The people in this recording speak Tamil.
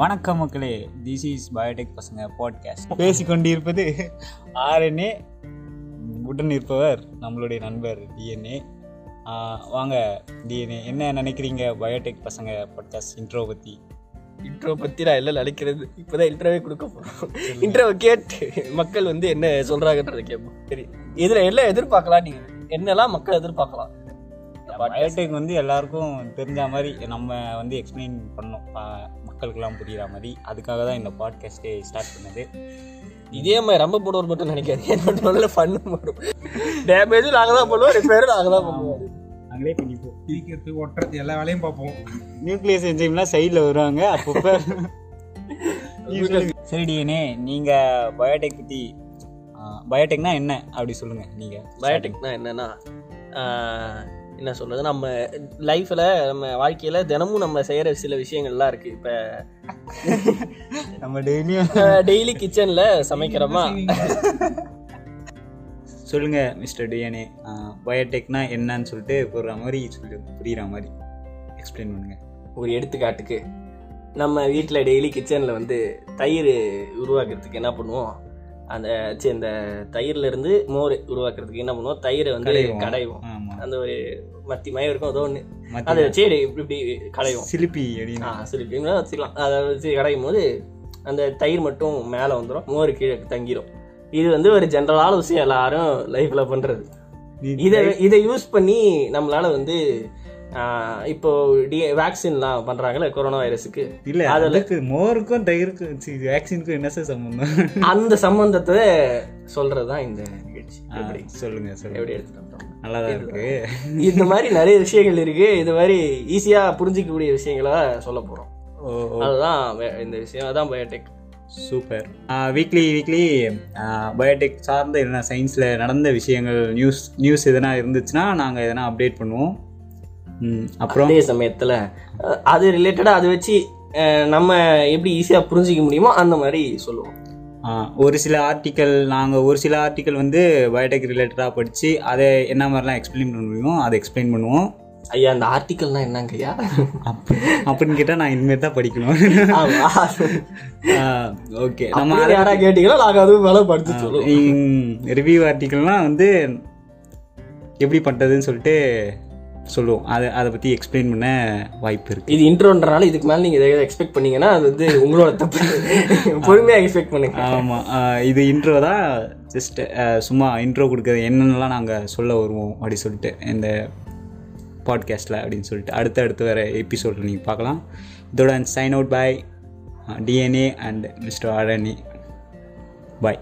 வணக்கம் மக்களே. திஸ் இஸ் பயோடெக் பசங்க பாட்காஸ்ட் பேசிக்கொண்டிருப்பது ஆர்என்ஏ உடன் இருப்பவர் நம்மளுடைய நண்பர் டிஎன்ஏ வாங்க டிஎன்ஏ என்ன நினைக்கிறீங்க பயோடெக் பசங்க பாட்காஸ்ட் இன்ட்ரோ பற்றி இன்ட்ரோ பற்றி நான் எல்லாம் நினைக்கிறது? இப்போதான் இன்ட்ரோவே கொடுக்க போகிறோம் இன்ட்ரோவை கேட்டு மக்கள் வந்து என்ன சொல்கிறாங்கன்றதை கேட்போம். சரி இதில் எல்லாம் எதிர்பார்க்கலாம் நீங்கள் என்னெல்லாம் மக்கள் எதிர்பார்க்கலாம்? பயோடெக் வந்து எல்லாருக்கும் தெரிஞ்ச மாதிரி நம்ம வந்து எக்ஸ்பிளைன் பண்ணோம். மக்களுக்கெல்லாம் புரியுற மாதிரி. அதுக்காக தான் இந்த பாட்காஸ்ட்டே ஸ்டார்ட் பண்ணது. இதே மாதிரி ரொம்ப போடுவோர் மட்டும் நினைக்காது நல்ல ஃபன்னு வரும் டேமேஜ் நாங்கள் தான் பண்ணுவோம் ரிப்பேரும் நாங்கள் தான் பண்ணுவோம். நாங்களே பண்ணிப்போம். பிரிக்கிறது ஒட்டுறது எல்லா வேலையும் பார்ப்போம். நியூக்ளியஸ் என்ஜைம்லாம் சைடில் வருவாங்க அப்பப்போ. சரி டிஎன்ஏ நீங்கள் பயோடெக் பற்றி பயோடெக்னா என்ன? அப்படி சொல்லுங்கள் நீங்கள் பயோடெக்னா என்னன்னா என்ன சொல்றது நம்ம லைஃப்ல நம்ம வாழ்க்கையில தினமும் நம்ம செய்யற சில விஷயங்கள்லாம் இருக்கு. இப்ப நம்ம டெய்லியும் டெய்லி கிச்சன்ல சமைக்கிறோமா? சொல்லுங்கள் மிஸ்டர் டிஎன்ஏ. பயோடெக்னா என்னன்னு சொல்லிட்டு போடுற மாதிரி சொல்லி புரியுற மாதிரி எக்ஸ்பிளைன் பண்ணுங்க. ஒரு எடுத்துக்காட்டுக்கு நம்ம வீட்டில் டெய்லி கிச்சனில் வந்து தயிர் உருவாக்குறதுக்கு என்ன பண்ணுவோம்? அந்த ச்சீ, இந்த தயிர்ல இருந்து மோர் உருவாக்குறதுக்கு என்ன பண்ணுவோம்? தயிரை வந்து கடைவோம். அந்த ஒரு மத்தி மயம் இருக்கும் அதோ ஒன்று அதை வச்சு இப்படி இப்படி கடைவோம் சிலிப்பி அப்படின்னு. இப்படின்னா வச்சுக்கலாம். அதை வச்சு கடையும் போது அந்த தயிர் மட்டும் மேலே வந்துடும் மோர் கீழே தங்கிடும் இது வந்து ஒரு ஜென்ரலான விஷயம் எல்லாரும் லைஃப்ல பண்றது. நீ- இதை இதை யூஸ் பண்ணி நம்மளால வந்து இப்போ டி வேக்சின்லாம் பண்றாங்கல்ல கொரோனா வைரஸுக்கு இல்ல அதுக்கு மோருக்கும் தயிருக்கும் வேக்சினுக்கும் என்ன சார் சம்பந்தம்? அந்த சம்பந்தத்தை சொல்றதுதான் இந்த நிகழ்ச்சி. எப்படி? சொல்லுங்க எப்படி எடுத்துட்டு நல்லா தான் இருக்கு. இந்த மாதிரி நிறைய விஷயங்கள் இருக்கு. இது மாதிரி ஈஸியா புரிஞ்சிக்கக்கூடிய விஷயங்களை சொல்ல போறோம். அதுதான் இந்த விஷயம். அதான் biotech super. Weekly weekly biotech சார்ந்த எதனா சயின்ஸில் நடந்த விஷயங்கள் நியூஸ் நியூஸ் எதனா இருந்துச்சுன்னா நாங்கள் எதனா அப்டேட் பண்ணுவோம். அப்புறம்? அதே சமயத்துல அது ரிலேட்டடா அதை வச்சு நம்ம எப்படி ஈஸியா புரிஞ்சிக்க முடியுமோ அந்த மாதிரி சொல்லுவோம். ஒரு சில ஆர்டிக்கல் நாங்கள் ஒரு சில ஆர்டிக்கல் வந்து பயோடெக் ரிலேட்டடாக படித்து அதை என்ன மாதிரிலாம் எக்ஸ்பிளைன் பண்ண முடியுமோ அதை எக்ஸ்பிளைன் பண்ணுவோம். ஐயா அந்த ஆர்டிக்கல்னா என்னங்க ஐயா? அப்ப அப்படின்னு கேட்டால் நான் இனிமேல் தான் படிக்கணும். ஓகே நம்ம அப்படி யாரா கேட்டீங்களோ நாங்க அதுவும் மேல படிச்சு சொல்லுவோம். ரிவ்யூ ஆர்டிக்கல்னால் வந்து எப்படி பண்ணுறதுன்னு சொல்லிட்டு சொல்லுவோம். அதை அதை பற்றி எக்ஸ்பிளைன் பண்ண வாய்ப்பு இருக்குது இது இன்ட்ரோன்றனால இதுக்கு மேல நீங்க எதாவது எக்ஸ்பெக்ட் பண்ணீங்கன்னா அது வந்து உங்களோட தப்பு. பொறுமையா எக்ஸ்பெக்ட் பண்ணுங்க. ஆமாம் இது இன்ட்ரோ தான். ஜஸ்ட் சும்மா இன்ட்ரோ கொடுக்குறது என்னென்னலாம் நாங்கள் சொல்ல வருவோம் அப்படி சொல்லிட்டு இந்த பாட்காஸ்ட்டில் அப்படின்னு சொல்லிட்டு. அடுத்த அடுத்து வர எபிசோடில் நீங்கள் பார்க்கலாம். இதோட sign out by DNA and mister RNA boy